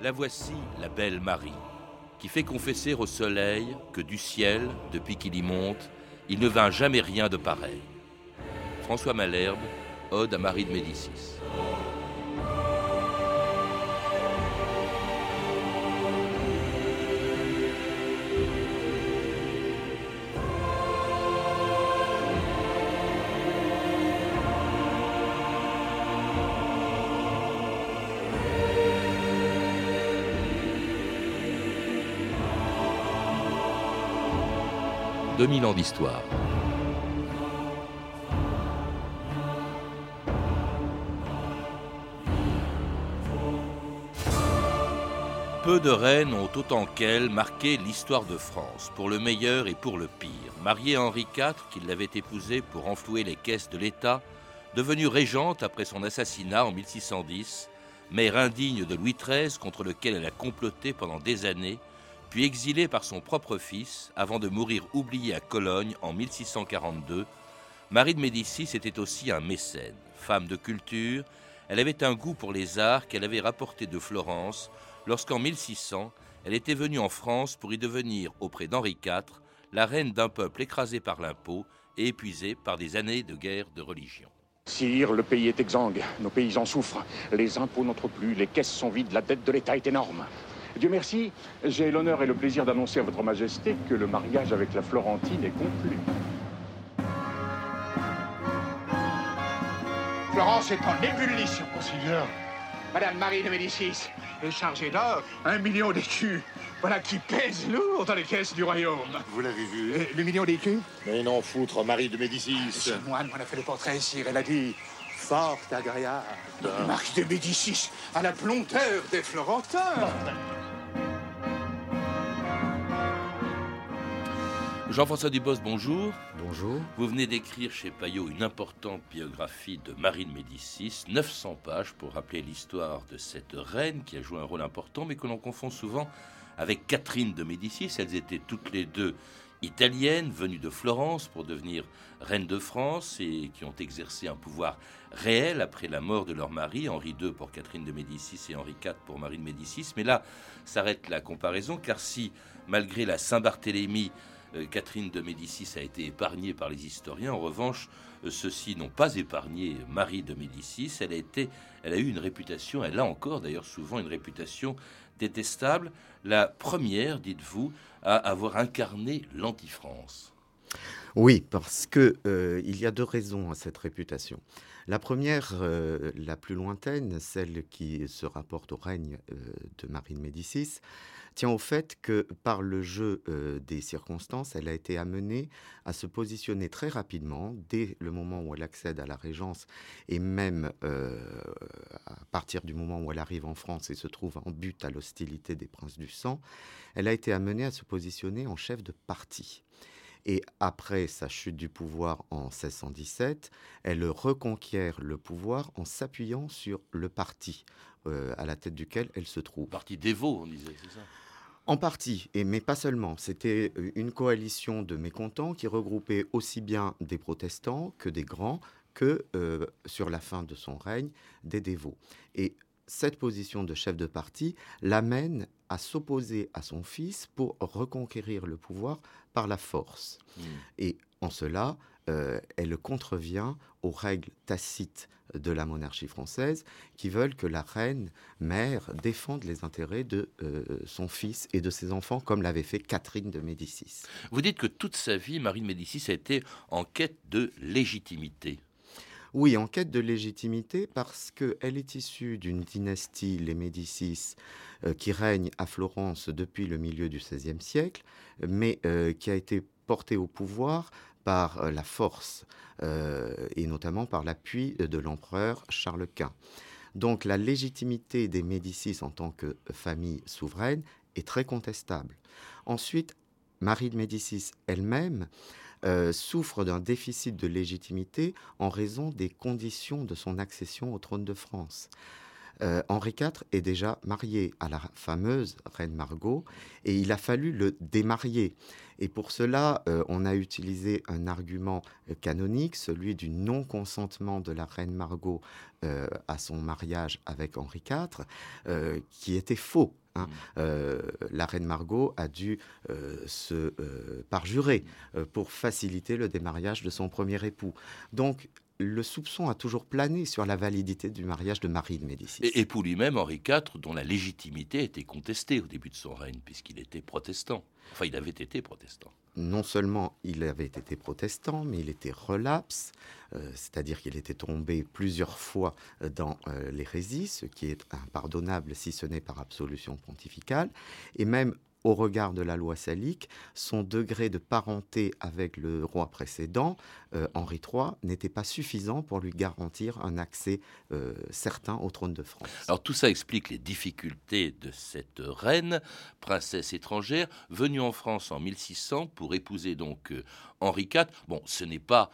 La voici, la belle Marie, qui fait confesser au soleil que du ciel, depuis qu'il y monte, il ne vint jamais rien de pareil. François Malherbe, Ode à Marie de Médicis. 2000 ans d'histoire. Peu de reines ont autant qu'elle marqué l'histoire de France, pour le meilleur et pour le pire. Mariée à Henri IV, qui l'avait épousée pour enflouer les caisses de l'État, devenue régente après son assassinat en 1610, mère indigne de Louis XIII contre lequel elle a comploté pendant des années, puis exilée par son propre fils avant de mourir oubliée à Cologne en 1642, Marie de Médicis était aussi un mécène. Femme de culture, elle avait un goût pour les arts qu'elle avait rapporté de Florence lorsqu'en 1600, elle était venue en France pour y devenir, auprès d'Henri IV, la reine d'un peuple écrasé par l'impôt et épuisé par des années de guerre de religion. Sire, le pays est exsangue, nos paysans souffrent, les impôts n'entrent plus, les caisses sont vides, la dette de l'État est énorme. Dieu merci, j'ai l'honneur et le plaisir d'annoncer à votre majesté que le mariage avec la Florentine est conclu. Florence est en ébullition. Considère. Madame Marie de Médicis est chargée d'or, un million d'écus. Voilà qui pèse lourd dans les caisses du royaume. Vous l'avez vu Le million d'écus? Mais non, foutre, Marie de Médicis. Ce moine m'en a fait le portrait, sire. Elle a dit fort agréable. Marie de Médicis à la plonteur des Florentins. Jean-François Dubos, bonjour. Bonjour. Vous venez d'écrire chez Payot une importante biographie de Marie de Médicis, 900 pages pour rappeler l'histoire de cette reine qui a joué un rôle important, mais que l'on confond souvent avec Catherine de Médicis. Elles étaient toutes les deux italiennes, venues de Florence pour devenir reine de France et qui ont exercé un pouvoir réel après la mort de leur mari, Henri II pour Catherine de Médicis et Henri IV pour Marie de Médicis. Mais là s'arrête la comparaison, car si, malgré la Saint-Barthélemy, Catherine de Médicis a été épargnée par les historiens. En revanche, euh, ceux-ci n'ont pas épargné Marie de Médicis. Elle a, été, elle a eu une réputation, elle a encore d'ailleurs souvent une réputation détestable. La première, dites-vous, à avoir incarné l'anti-France. Oui, parce que euh, il y a deux raisons à cette réputation. La première, la plus lointaine, celle qui se rapporte au règne de Marie de Médicis, tient au fait que par le jeu euh, des circonstances, elle a été amenée à se positionner très rapidement, dès le moment où elle accède à la Régence, et même euh, à partir du moment où elle arrive en France et se trouve en but à l'hostilité des princes du sang, elle a été amenée à se positionner en chef de parti. Et après sa chute du pouvoir en 1617, elle reconquiert le pouvoir en s'appuyant sur le parti euh, à la tête duquel elle se trouve. Parti dévot, on disait, c'est ça? En partie, et, mais pas seulement. C'était euh, une coalition de mécontents qui regroupait aussi bien des protestants que des grands, que euh, sur la fin de son règne, des dévots. Et cette position de chef de parti l'amène à s'opposer à son fils pour reconquérir le pouvoir par la force. Hmm. Et en cela, euh, elle contrevient aux règles tacites de la monarchie française qui veulent que la reine mère défende les intérêts de euh, son fils et de ses enfants comme l'avait fait Catherine de Médicis. Vous dites que toute sa vie, Marie de Médicis a été en quête de légitimité. Oui, en quête de légitimité parce qu'elle est issue d'une dynastie, les Médicis, euh, qui règne à Florence depuis le milieu du XVIe siècle, mais qui a été portée au pouvoir par euh, la force euh, et notamment par l'appui de l'empereur Charles Quint. Donc la légitimité des Médicis en tant que famille souveraine est très contestable. Ensuite, Marie de Médicis elle-même euh, souffre d'un déficit de légitimité en raison des conditions de son accession au trône de France. Euh, Henri IV est déjà marié à la fameuse reine Margot et il a fallu le démarier. Et pour cela, euh, on a utilisé un argument euh, canonique, celui du non-consentement de la reine Margot à son mariage avec Henri IV, qui était faux. Hein. Mm. la reine Margot a dû se parjurer pour faciliter le démariage de son premier époux. Donc le soupçon a toujours plané sur la validité du mariage de Marie de Médicis. Et, pour lui-même, Henri IV, dont la légitimité était contestée au début de son règne, puisqu'il était protestant. Enfin, il avait été protestant. Non seulement il avait été protestant, mais il était relapse, euh, c'est-à-dire qu'il était tombé plusieurs fois dans euh, l'hérésie, ce qui est impardonnable si ce n'est par absolution pontificale, et même au regard de la loi salique, son degré de parenté avec le roi précédent, euh, Henri III, n'était pas suffisant pour lui garantir un accès euh, certain au trône de France. Alors tout ça explique les difficultés de cette reine, princesse étrangère, venue en France en 1600 pour épouser donc euh, Henri IV. Bon, ce n'est pas,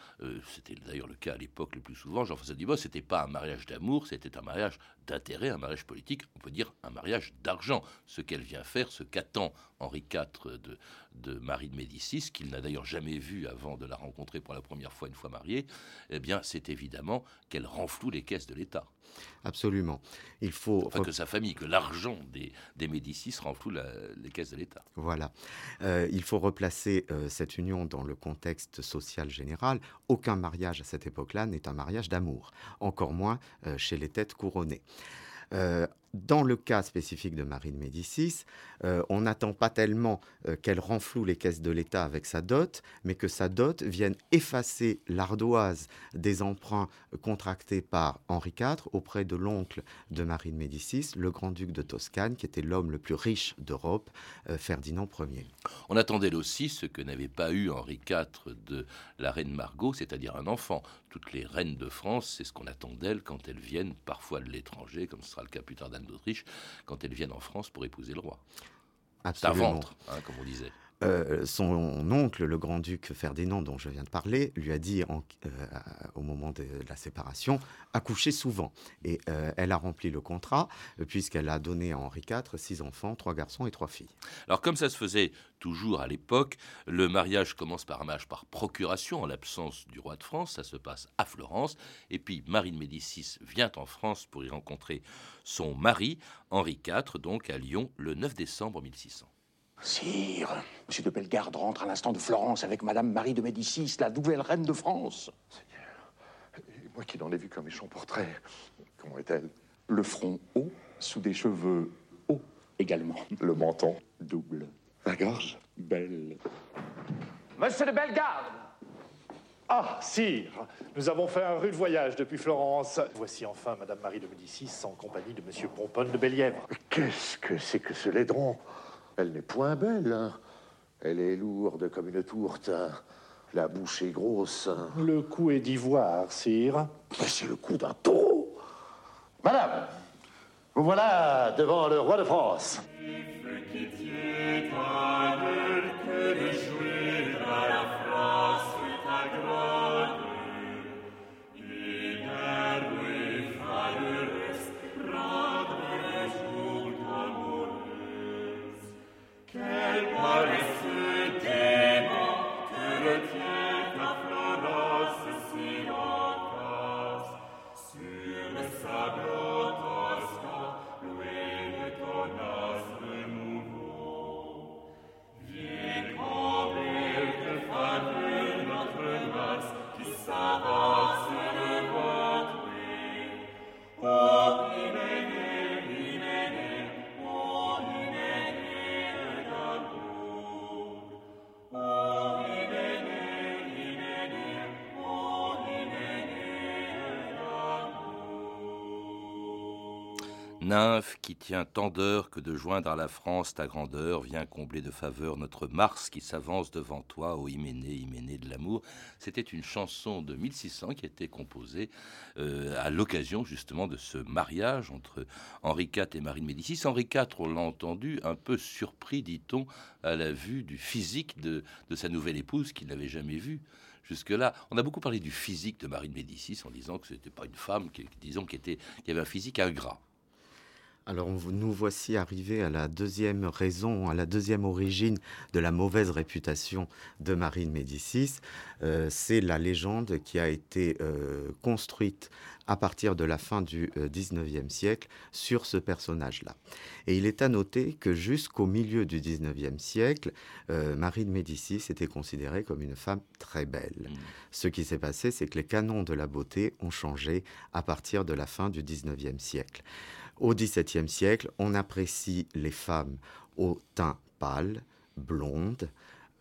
c'était d'ailleurs le cas à l'époque le plus souvent, Jean-François Dubois, c'était pas un mariage d'amour, c'était un mariage d'intérêt, un mariage politique, on peut dire un mariage d'argent. Ce qu'elle vient faire, ce qu'attend Henri IV de, Marie de Médicis, qu'il n'a d'ailleurs jamais vu avant de la rencontrer pour la première fois une fois mariée, eh bien, c'est évidemment qu'elle renfloue les caisses de l'État. Absolument. Il faut enfin, que sa famille, que l'argent des, des Médicis renfloue les caisses de l'État. Voilà. Euh, il faut replacer euh, cette union dans le contexte social général. Aucun mariage à cette époque-là n'est un mariage d'amour, encore moins euh, chez les têtes couronnées. Dans le cas spécifique de Marie de Médicis, euh, on n'attend pas tellement euh, qu'elle renfloue les caisses de l'État avec sa dot, mais que sa dot vienne effacer l'ardoise des emprunts contractés par Henri IV auprès de l'oncle de Marie de Médicis, le grand-duc de Toscane, qui était l'homme le plus riche d'Europe, euh, Ferdinand Ier. On attendait aussi ce que n'avait pas eu Henri IV de la reine Margot, c'est-à-dire un enfant. Toutes les reines de France, c'est ce qu'on attend d'elles quand elles viennent parfois de l'étranger, comme ce sera le cas plus tard d'Autriche, quand elles viennent en France pour épouser le roi. C'est un ventre, hein, comme on disait. Euh, son oncle, le grand-duc Ferdinand, dont je viens de parler, lui a dit euh, au moment de la séparation accoucher souvent. Et euh, elle a rempli le contrat, puisqu'elle a donné à Henri IV six enfants, trois garçons et trois filles. Alors, comme ça se faisait toujours à l'époque, le mariage commence par un mariage par procuration, en l'absence du roi de France. Ça se passe à Florence. Et puis, Marie de Médicis vient en France pour y rencontrer son mari, Henri IV, donc à Lyon, le 9 décembre 1600. Sire, M. de Bellegarde rentre à l'instant de Florence avec Madame Marie de Médicis, la nouvelle reine de France. Seigneur, moi qui n'en ai vu qu'un méchant portrait, comment est-elle? Le front haut, sous des cheveux hauts également. Le menton Double. La gorge Belle. Monsieur de Bellegarde ah, sire, nous avons fait un rude voyage depuis Florence. Voici enfin Madame Marie de Médicis en compagnie de Monsieur Pomponne de Bellièvre. Qu'est-ce que c'est que ce laidron? Elle n'est point belle. Hein. Elle est lourde comme une tourte. Hein. La bouche est grosse. Hein. Le cou est d'ivoire, sire. c'est le cou d'un taureau. Madame, vous voilà devant le roi de France. Nymphe qui tient tant d'heures que de joindre à la France ta grandeur, vient combler de faveur notre Mars qui s'avance devant toi, ô Hyménée, Hyménée de l'amour. C'était une chanson de 1600 qui était composée euh, à l'occasion justement de ce mariage entre Henri IV et Marie de Médicis. Henri IV, on l'a entendu, un peu surpris, dit-on, à la vue du physique de, sa nouvelle épouse qu'il n'avait jamais vue jusque-là. On a beaucoup parlé du physique de Marie de Médicis en disant que ce n'était pas une femme, qui, disons, qui, était, qui avait un physique ingrat. Alors nous voici arrivés à la deuxième raison, à la deuxième origine de la mauvaise réputation de Marine Médicis. Euh, c'est la légende qui a été euh, construite à partir de la fin du XIXe euh, siècle sur ce personnage-là. Et il est à noter que jusqu'au milieu du XIXe siècle, Marie de Médicis était considérée comme une femme très belle. Mmh. Ce qui s'est passé, c'est que les canons de la beauté ont changé à partir de la fin du XIXe siècle. Au XVIIe siècle, on apprécie les femmes au teint pâle, blondes,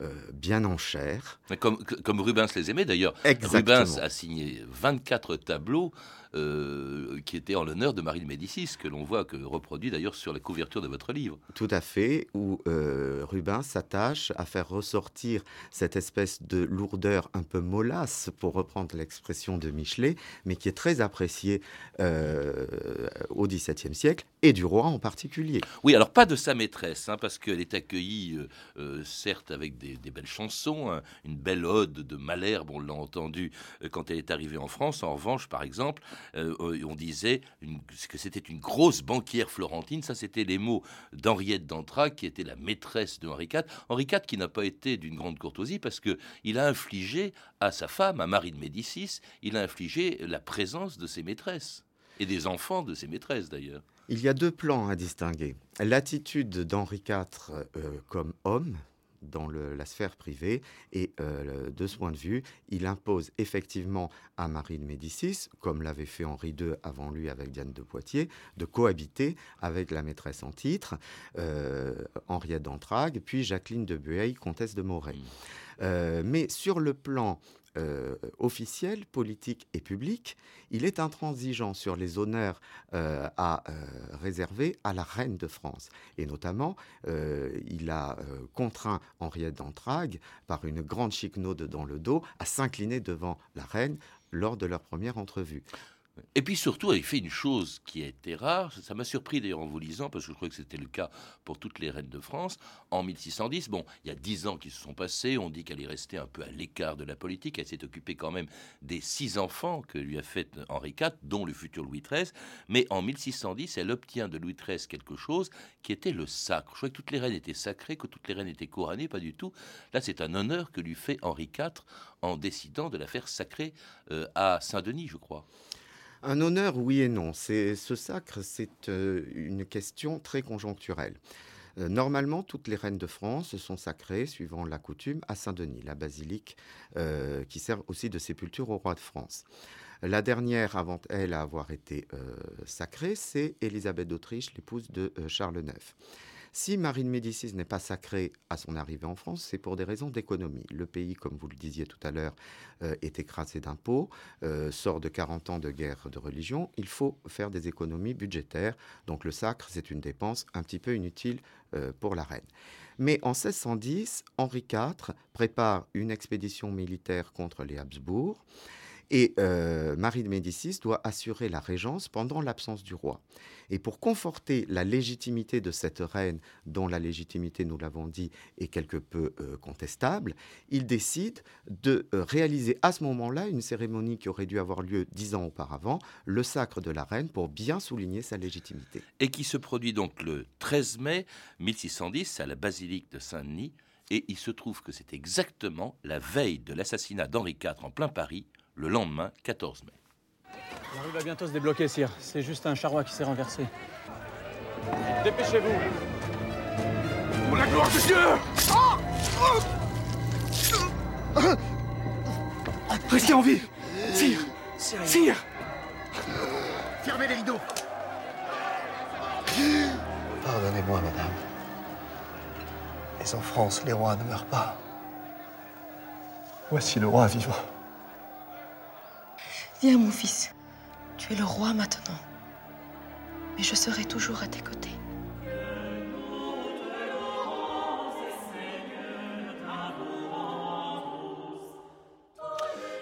euh, bien en chair. Comme, comme Rubens les aimait d'ailleurs. Rubens a signé 24 tableaux euh, qui était en l'honneur de Marie de Médicis, que l'on voit que reproduit d'ailleurs sur la couverture de votre livre. Tout à fait, où euh, Rubens s'attache à faire ressortir cette espèce de lourdeur un peu mollasse, pour reprendre l'expression de Michelet, mais qui est très appréciée euh, au XVIIe siècle, et du roi en particulier. Oui, alors pas de sa maîtresse, hein, parce qu'elle est accueillie, certes, avec des, belles chansons, hein, une belle ode de Malherbe, on l'a entendu quand elle est arrivée en France. En revanche, par exemple, euh, on disait que c'était une grosse banquière florentine. Ça, c'était les mots d'Henriette d'Antrac, qui était la maîtresse de Henri IV. Henri IV qui n'a pas été d'une grande courtoisie parce qu'il a infligé à sa femme, à Marie de Médicis, il a infligé la présence de ses maîtresses et des enfants de ses maîtresses d'ailleurs. Il y a deux plans à distinguer. L'attitude d'Henri IV euh, comme homme, dans la sphère privée. Et euh, de ce point de vue, il impose effectivement à Marie de Médicis, comme l'avait fait Henri II avant lui avec Diane de Poitiers, de cohabiter avec la maîtresse en titre, euh, Henriette d'Entragues, puis Jacqueline de Bueil, comtesse de Moret. Mmh. Euh, mais sur le plan euh, officiel, politique et public, il est intransigeant sur les honneurs euh, à euh, réserver à la reine de France. Et notamment, il a contraint Henriette d'Entragues, par une grande chiquenaude dans le dos, à s'incliner devant la reine lors de leur première entrevue. Et puis surtout, il fait une chose qui a été rare, ça m'a surpris d'ailleurs en vous lisant, parce que je crois que c'était le cas pour toutes les reines de France, en 1610, bon, il y a dix ans qui se sont passés, on dit qu'elle est restée un peu à l'écart de la politique, elle s'est occupée quand même des six enfants que lui a fait Henri IV, dont le futur Louis XIII, mais en 1610, elle obtient de Louis XIII quelque chose qui était le sacre. Je crois que toutes les reines étaient sacrées, que toutes les reines étaient couronnées, pas du tout. Là, c'est un honneur que lui fait Henri IV en décidant de la faire sacrer euh, à Saint-Denis, je crois. Un honneur, oui et non. C'est, ce sacre, c'est euh, une question très conjoncturelle. Euh, normalement, toutes les reines de France sont sacrées, suivant la coutume, à Saint-Denis, la basilique euh, qui sert aussi de sépulture au roi de France. La dernière avant elle à avoir été sacrée, c'est Élisabeth d'Autriche, l'épouse de Charles IX. Si Marine Médicis n'est pas sacrée à son arrivée en France, c'est pour des raisons d'économie. Le pays, comme vous le disiez tout à l'heure, euh, est écrasé d'impôts, euh, sort de 40 ans de guerre de religion. Il faut faire des économies budgétaires. Donc le sacre, c'est une dépense un petit peu inutile euh, pour la reine. Mais en 1610, Henri IV prépare une expédition militaire contre les Habsbourg. Et euh, Marie de Médicis doit assurer la régence pendant l'absence du roi. Et pour conforter la légitimité de cette reine, dont la légitimité, nous l'avons dit, est quelque peu euh, contestable, il décide de euh, réaliser à ce moment-là une cérémonie qui aurait dû avoir lieu dix ans auparavant, le sacre de la reine, pour bien souligner sa légitimité. Et qui se produit donc le 13 mai 1610 à la basilique de Saint-Denis. Et il se trouve que c'est exactement la veille de l'assassinat d'Henri IV en plein Paris, le lendemain 14 mai. La rue va bientôt se débloquer, sire. C'est juste un charroi qui s'est renversé. Dépêchez-vous. Pour la gloire de Dieu Restez en vie? Sire Sire Fermez les rideaux Pardonnez-moi, madame. Mais en France, les rois ne meurent pas. Voici le roi vivant. Viens, mon fils. Tu es le roi maintenant. Mais je serai toujours à tes côtés.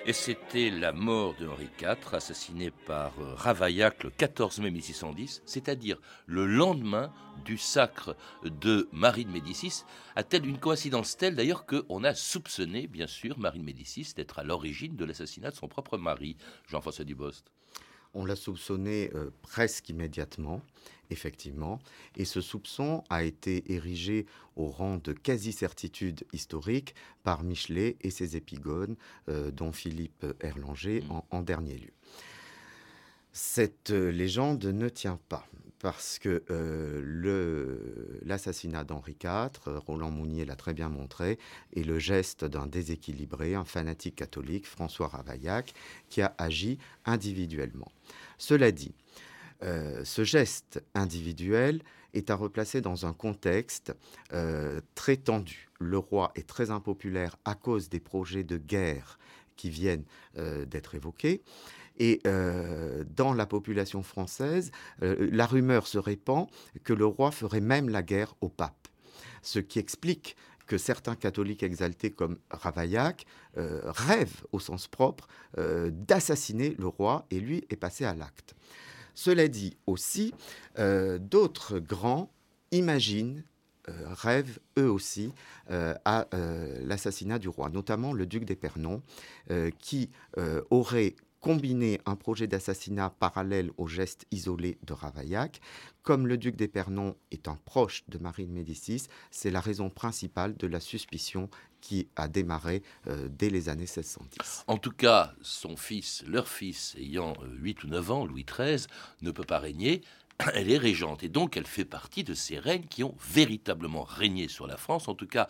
Et c'était la mort de Henri IV, assassiné par euh, Ravaillac le 14 mai 1610, c'est-à-dire le lendemain du sacre de Marie de Médicis. A-t-elle une coïncidence telle d'ailleurs qu'on a soupçonné, bien sûr, Marie de Médicis d'être à l'origine de l'assassinat de son propre mari, Jean-François Dubost? On l'a soupçonné euh, presque immédiatement, effectivement, et ce soupçon a été érigé au rang de quasi-certitude historique par Michelet et ses épigones, euh, dont Philippe Erlanger mm. en, en dernier lieu. Cette légende ne tient pas parce que euh, l'assassinat d'Henri IV, Roland Mounier l'a très bien montré, est le geste d'un déséquilibré, un fanatique catholique, François Ravaillac, qui a agi individuellement. Cela dit, euh, ce geste individuel est à replacer dans un contexte euh, très tendu. Le roi est très impopulaire à cause des projets de guerre qui viennent d'être évoqués. Et euh, dans la population française, euh, la rumeur se répand que le roi ferait même la guerre au pape. Ce qui explique que certains catholiques exaltés comme Ravaillac euh, rêvent au sens propre d'assassiner le roi et lui est passé à l'acte. Cela dit aussi, d'autres grands imaginent rêvent eux aussi à l'assassinat du roi, notamment le duc d'Épernon, qui aurait combiner un projet d'assassinat parallèle au geste isolé de Ravaillac. Comme le duc d'Épernon est proche de Marie de Médicis, c'est la raison principale de la suspicion qui a démarré euh, dès les années 1610. En tout cas, son fils, leur fils, ayant 8 euh, ou 9 ans, Louis XIII, ne peut pas régner elle est régente et donc elle fait partie de ces reines qui ont véritablement régné sur la France, en tout cas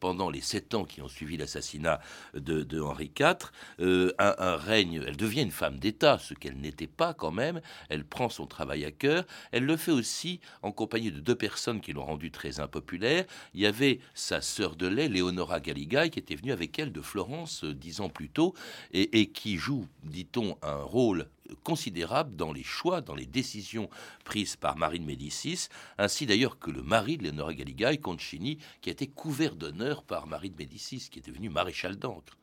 pendant les sept ans qui ont suivi l'assassinat de, Henri IV. Euh, un, règne, elle devient une femme d'État, ce qu'elle n'était pas quand même. Elle prend son travail à cœur. Elle le fait aussi en compagnie de deux personnes qui l'ont rendue très impopulaire. Il y avait sa sœur de lait, Léonora Galigai, qui était venue avec elle de Florence euh, dix ans plus tôt et, et qui joue, dit-on, un rôle considérable dans les choix, dans les décisions prises par Marie de Médicis, ainsi d'ailleurs que le mari de Léonora Galigai, Concini, qui a été couvert d'honneur par Marie de Médicis, qui est devenu maréchal d'encre.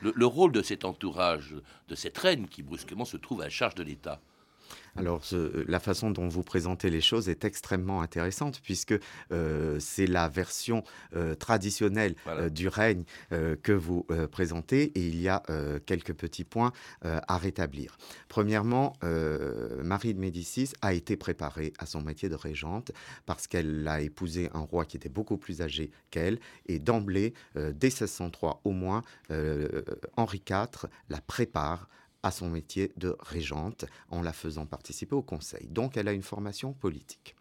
le, rôle de cet entourage, de cette reine qui brusquement se trouve à la charge de l'État, alors, la façon dont vous présentez les choses est extrêmement intéressante puisque euh, c'est la version euh, traditionnelle euh, du règne que vous présentez et il y a quelques petits points à rétablir. Premièrement, Marie de Médicis a été préparée à son métier de régente parce qu'elle a épousé un roi qui était beaucoup plus âgé qu'elle et d'emblée, dès 1603 au moins, Henri IV la prépare à son métier de régente en la faisant participer au Conseil. Donc elle a une formation politique.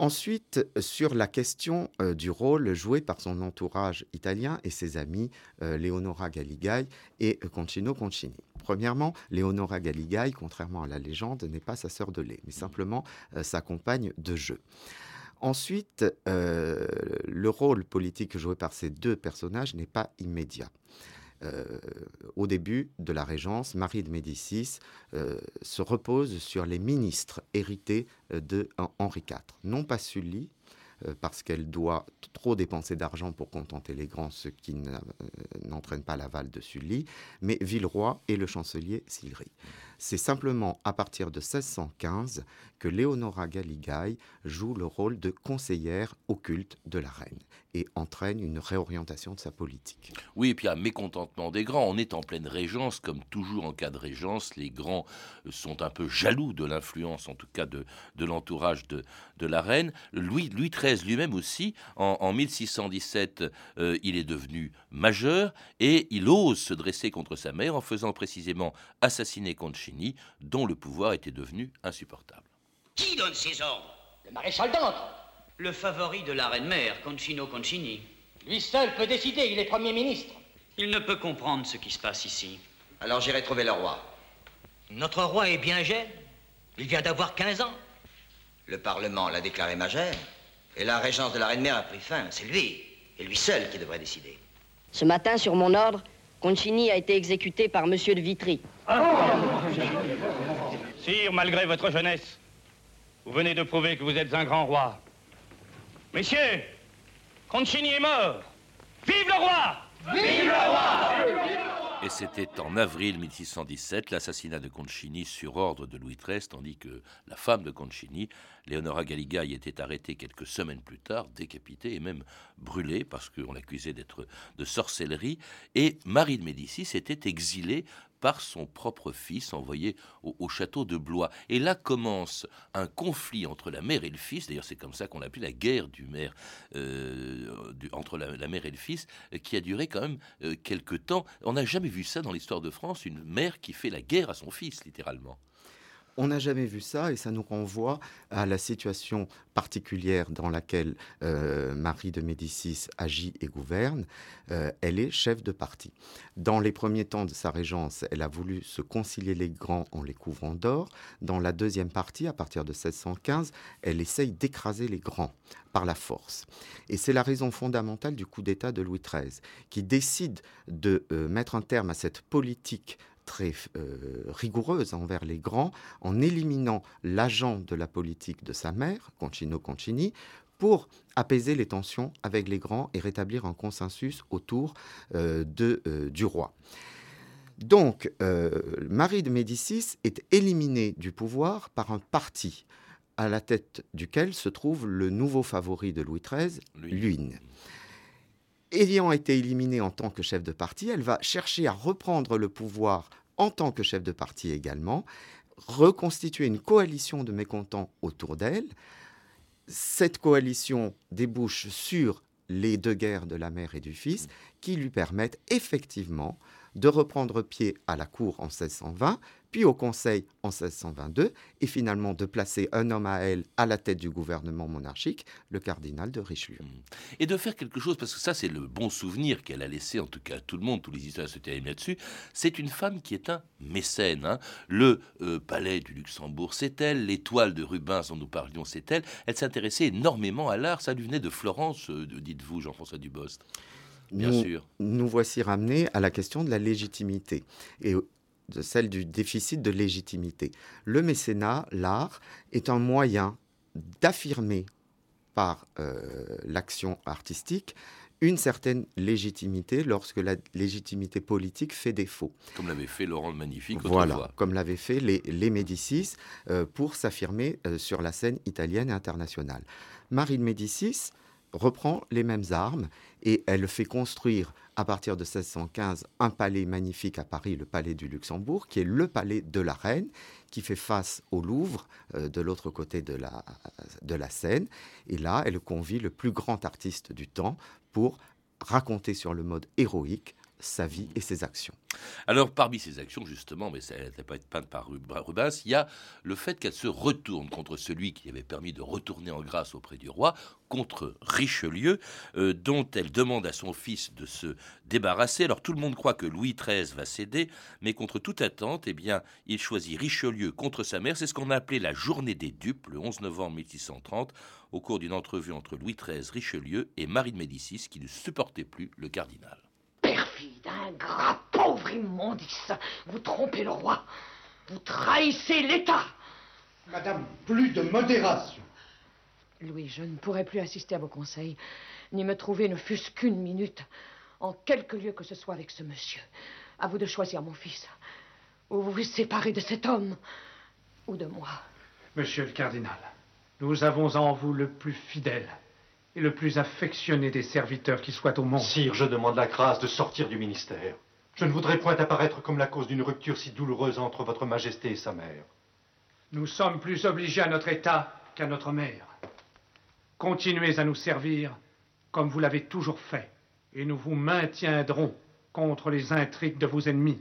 Ensuite, sur la question euh, du rôle joué par son entourage italien et ses amis euh, Leonora Galigai et Concino Concini. Premièrement, Leonora Galigai, contrairement à la légende, n'est pas sa sœur de lait, mais simplement euh, sa compagne de jeu. Ensuite, le rôle politique joué par ces deux personnages n'est pas immédiat. Euh, au début de la Régence, Marie de Médicis euh, se repose sur les ministres hérités euh, de Henri IV. Non pas Sully, parce qu'elle doit trop dépenser d'argent pour contenter les grands, ce qui n'entraîne pas l'aval de Sully, mais Villeroy et le chancelier Sillery. C'est simplement à partir de 1615 que Léonora Galigai joue le rôle de conseillère occulte de la reine et entraîne une réorientation de sa politique. Oui, et puis un mécontentement des grands. On est en pleine régence, comme toujours en cas de régence, les grands euh, sont un peu jaloux de l'influence, en tout cas de, l'entourage de, la reine. Louis, XIII lui-même aussi, en, 1617, euh, il est devenu majeur et il ose se dresser contre sa mère en faisant précisément assassiner Dont le pouvoir était devenu insupportable. Qui donne ces ordres? Le maréchal d'Ancre le favori de la reine-mère, Concino Concini. Lui seul peut décider, il est Premier ministre. Il ne peut comprendre ce qui se passe ici. Alors j'irai trouver le roi. Notre roi est bien jeune. Il vient d'avoir 15 ans. Le Parlement l'a déclaré majeur. Et la régence de la reine-mère a pris fin. C'est lui, et lui seul, qui devrait décider. Ce matin, sur mon ordre, Concini a été exécuté par Monsieur de Vitry. Sire, malgré votre jeunesse, vous venez de prouver que vous êtes un grand roi. Messieurs, Concini est mort. Vive le roi Vive le roi et c'était en avril 1617 l'assassinat de Concini sur ordre de Louis XIII, tandis que la femme de Concini, Leonora Galigai, était arrêtée quelques semaines plus tard, décapitée et même brûlée parce qu'on l'accusait d'être de sorcellerie. Et Marie de Médicis était exilée par son propre fils envoyé au, château de Blois. Et là commence un conflit entre la mère et le fils. D'ailleurs, c'est comme ça qu'on appelle la guerre du maire, euh, entre la, mère et le fils, qui a duré quand même euh, quelques temps. On n'a jamais vu ça dans l'histoire de France, une mère qui fait la guerre à son fils, littéralement. On n'a jamais vu ça et ça nous renvoie à la situation particulière dans laquelle euh, Marie de Médicis agit et gouverne. Euh, elle est chef de parti. Dans les premiers temps de sa régence, elle a voulu se concilier les grands en les couvrant d'or. Dans la deuxième partie, à partir de 1615, elle essaye d'écraser les grands par la force. Et c'est la raison fondamentale du coup d'État de Louis XIII, qui décide de euh, mettre un terme à cette politique très euh, rigoureuse envers les grands en éliminant l'agent de la politique de sa mère, Concino Concini, pour apaiser les tensions avec les grands et rétablir un consensus autour euh, de, euh, du roi. Donc, Marie de Médicis est éliminée du pouvoir par un parti à la tête duquel se trouve le nouveau favori de Louis XIII, Luynes ayant été éliminée en tant que chef de parti, elle va chercher à reprendre le pouvoir en tant que chef de parti également, reconstituer une coalition de mécontents autour d'elle. Cette coalition débouche sur les deux guerres de la mère et du fils qui lui permettent effectivement de reprendre pied à la cour en 1620, puis au Conseil en 1622, et finalement de placer un homme à elle à la tête du gouvernement monarchique, le cardinal de Richelieu. Et de faire quelque chose, parce que ça c'est le bon souvenir qu'elle a laissé, en tout cas à tout le monde, tous les historiens se terminent là-dessus, c'est une femme qui est un mécène. Hein. Le euh, palais du Luxembourg, c'est elle, l'étoile de Rubens dont nous parlions, c'est elle. Elle s'intéressait énormément à l'art, ça lui venait de Florence, euh, dites-vous, Jean-François Dubost. Bien nous, sûr. Nous voici ramenés à la question de la légitimité et de celle du déficit de légitimité. Le mécénat, l'art, est un moyen d'affirmer par euh, l'action artistique une certaine légitimité lorsque la légitimité politique fait défaut. Comme l'avait fait Laurent le Magnifique Voilà, comme l'avaient fait les, les Médicis euh, pour s'affirmer euh, sur la scène italienne et internationale. Marie de Médicis reprend les mêmes armes et elle fait construire à partir de 1615 un palais magnifique à Paris, le palais du Luxembourg, qui est le palais de la reine, qui fait face au Louvre euh, de l'autre côté de la, de la Seine. Et là, elle convie le plus grand artiste du temps pour raconter sur le mode héroïque sa vie et ses actions. Alors, parmi ces actions, justement, mais ça n'a pas été peinte par Rubens, il y a le fait qu'elle se retourne contre celui qui avait permis de retourner en grâce auprès du roi, contre Richelieu, euh, dont elle demande à son fils de se débarrasser. Alors, tout le monde croit que Louis XIII va céder, mais contre toute attente, eh bien, il choisit Richelieu contre sa mère. C'est ce qu'on a appelé la journée des dupes, le 11 novembre 1630, au cours d'une entrevue entre Louis XIII, Richelieu et Marie de Médicis, qui ne supportait plus le cardinal ingrat, pauvre immondice. Vous trompez le roi. Vous trahissez l'État. Madame, plus de modération. Louis, je ne pourrai plus assister à vos conseils, ni me trouver ne fût-ce qu'une minute, en quelque lieu que ce soit avec ce monsieur. À vous de choisir mon fils. Ou vous vous séparez de cet homme, ou de moi. Monsieur le cardinal, nous avons en vous le plus fidèle et le plus affectionné des serviteurs qui soient au monde. Sire, je demande la grâce de sortir du ministère. Je ne voudrais point apparaître comme la cause d'une rupture si douloureuse entre votre majesté et sa mère. Nous sommes plus obligés à notre État qu'à notre mère. Continuez à nous servir comme vous l'avez toujours fait, et nous vous maintiendrons contre les intrigues de vos ennemis.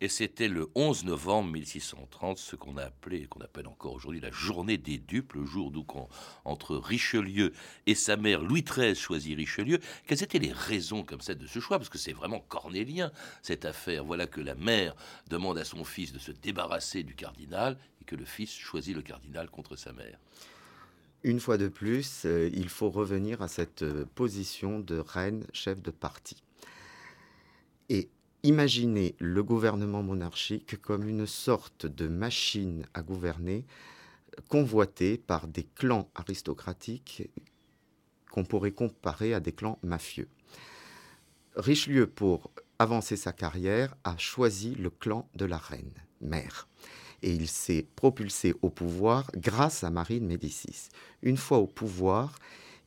Et c'était le 11 novembre 1630, ce qu'on a appelé, qu'on appelle encore aujourd'hui la journée des dupes, le jour d'où, entre Richelieu et sa mère, Louis XIII choisit Richelieu. Quelles étaient les raisons comme ça de ce choix? Parce que c'est vraiment cornélien, cette affaire. Voilà que la mère demande à son fils de se débarrasser du cardinal et que le fils choisit le cardinal contre sa mère. Une fois de plus, euh, il faut revenir à cette euh, position de reine chef de parti. Et Imaginez le gouvernement monarchique comme une sorte de machine à gouverner convoitée par des clans aristocratiques qu'on pourrait comparer à des clans mafieux. Richelieu, pour avancer sa carrière, a choisi le clan de la reine, mère. Et il s'est propulsé au pouvoir grâce à Marie de Médicis. Une fois au pouvoir,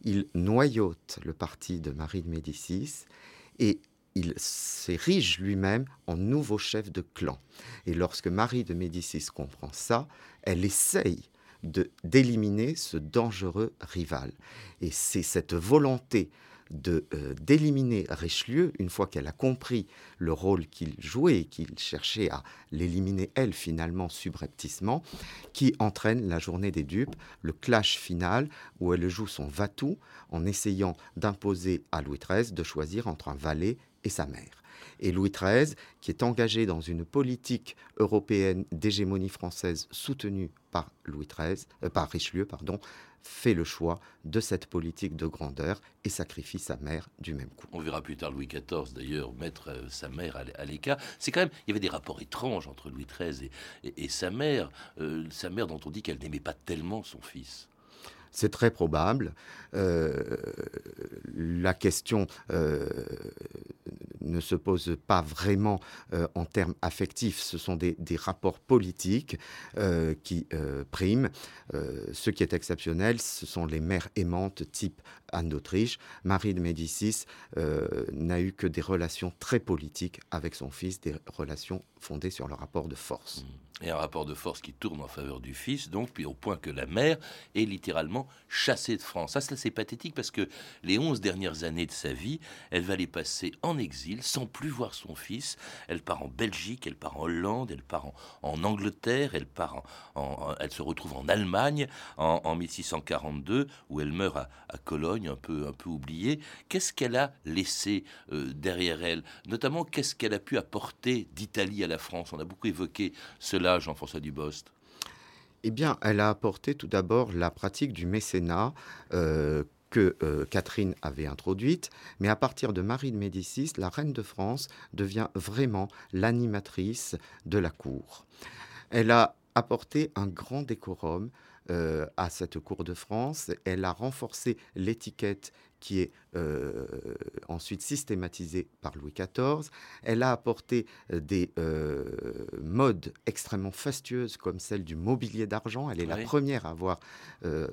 il noyote le parti de Marie de Médicis et il s'érige lui-même en nouveau chef de clan. Et lorsque Marie de Médicis comprend ça, elle essaye d'éliminer ce dangereux rival. Et c'est cette volonté de euh, d'éliminer Richelieu une fois qu'elle a compris le rôle qu'il jouait et qu'il cherchait à l'éliminer elle finalement subrepticement qui entraîne la journée des dupes le clash final où elle joue son va-tout en essayant d'imposer à Louis XIII de choisir entre un valet et sa mère et Louis XIII, qui est engagé dans une politique européenne d'hégémonie française soutenue par Louis XIII, euh, par Richelieu, pardon, fait le choix de cette politique de grandeur et sacrifie sa mère du même coup. On verra plus tard Louis XIV d'ailleurs mettre euh, sa mère à l'écart. C'est quand même, il y avait des rapports étranges entre Louis XIII et, sa mère, euh, sa mère dont on dit qu'elle n'aimait pas tellement son fils. C'est très probable. Euh, la question euh, ne se pose pas vraiment euh, en termes affectifs, ce sont des, rapports politiques qui priment. ce qui est exceptionnel, ce sont les mères aimantes type Anne d'Autriche. Marie de Médicis n'a eu que des relations très politiques avec son fils, des relations fondées sur le rapport de force. Mmh et un rapport de force qui tourne en faveur du fils, donc, puis au point que la mère est littéralement chassée de France. Ça, c'est pathétique parce que les onze dernières années de sa vie, elle va les passer en exil, sans plus voir son fils. Elle part en Belgique, elle part en Hollande, elle part en, Angleterre, elle part en, elle se retrouve en Allemagne en, 1642, où elle meurt à, Cologne, un peu, un peu oubliée. Qu'est-ce qu'elle a laissé euh, derrière elle? Notamment, qu'est-ce qu'elle a pu apporter d'Italie à la France? On a beaucoup évoqué cela Jean-François Dubost? Eh bien, elle a apporté tout d'abord la pratique du mécénat. Euh, que euh, Catherine avait introduite, mais à partir de Marie de Médicis, la reine de France devient vraiment l'animatrice de la cour. Elle a apporté un grand décorum euh, à cette cour de France, elle a renforcé l'étiquette qui est euh, ensuite systématisée par Louis XIV. Elle a apporté euh, des euh, modes extrêmement fastueuses comme celle du mobilier d'argent. Elle est la première à avoir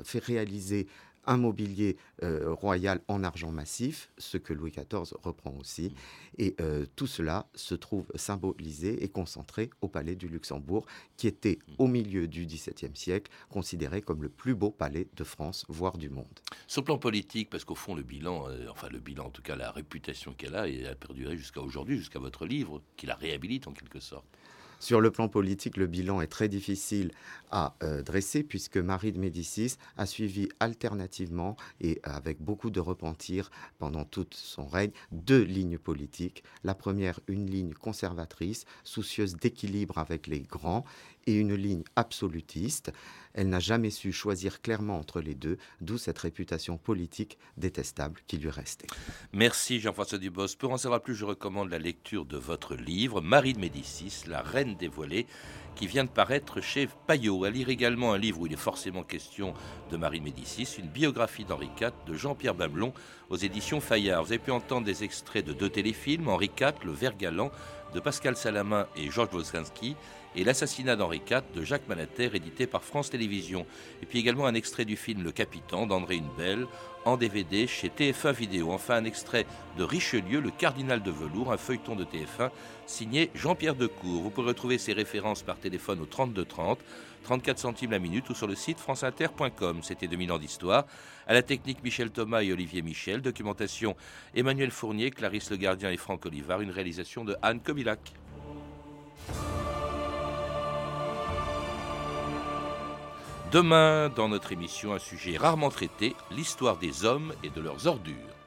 fait réaliser un mobilier euh, royal en argent massif, ce que Louis XIV reprend aussi. Et euh, tout cela se trouve symbolisé et concentré au palais du Luxembourg, qui était au milieu du XVIIe siècle considéré comme le plus beau palais de France, voire du monde. Sur le plan politique, parce qu'au fond, le bilan, euh, enfin le bilan, en tout cas la réputation qu'elle a, et a perduré jusqu'à aujourd'hui, jusqu'à votre livre, qui la réhabilite en quelque sorte. Sur le plan politique, le bilan est très difficile à euh, dresser puisque Marie de Médicis a suivi alternativement et avec beaucoup de repentir pendant tout son règne deux lignes politiques. La première, une ligne conservatrice, soucieuse d'équilibre avec les grands et une ligne absolutiste. Elle n'a jamais su choisir clairement entre les deux, d'où cette réputation politique détestable qui lui restait. Merci Jean-François Dubos. Pour en savoir plus, je recommande la lecture de votre livre, Marie de Médicis, La Reine dévoilée, qui vient de paraître chez Payot. À lire également un livre où il est forcément question de Marie de Médicis, une biographie d'Henri IV de Jean-Pierre Babelon aux éditions Fayard. Vous avez pu entendre des extraits de deux téléfilms, Henri IV, Le Vert galant, de Pascal Salamin et Georges Wozinski, et L'assassinat d'Henri IV de Jacques Manater, édité par France Télévisions. Et puis également un extrait du film Le Capitan d'André Hunebelle, en DVD chez TF1 Vidéo. Enfin un extrait de Richelieu, le cardinal de velours, un feuilleton de TF1 signé Jean-Pierre Decour. Vous pourrez retrouver ces références par téléphone au 32 30, 34 centimes la minute ou sur le site franceinter.com. C'était 2000 ans d'histoire. À la technique Michel Thomas et Olivier Michel. Documentation Emmanuel Fournier, Clarisse Le Gardien et Franck Olivard. Une réalisation de Anne Kobilac. Demain, dans notre émission, un sujet rarement traité, l'histoire des hommes et de leurs ordures.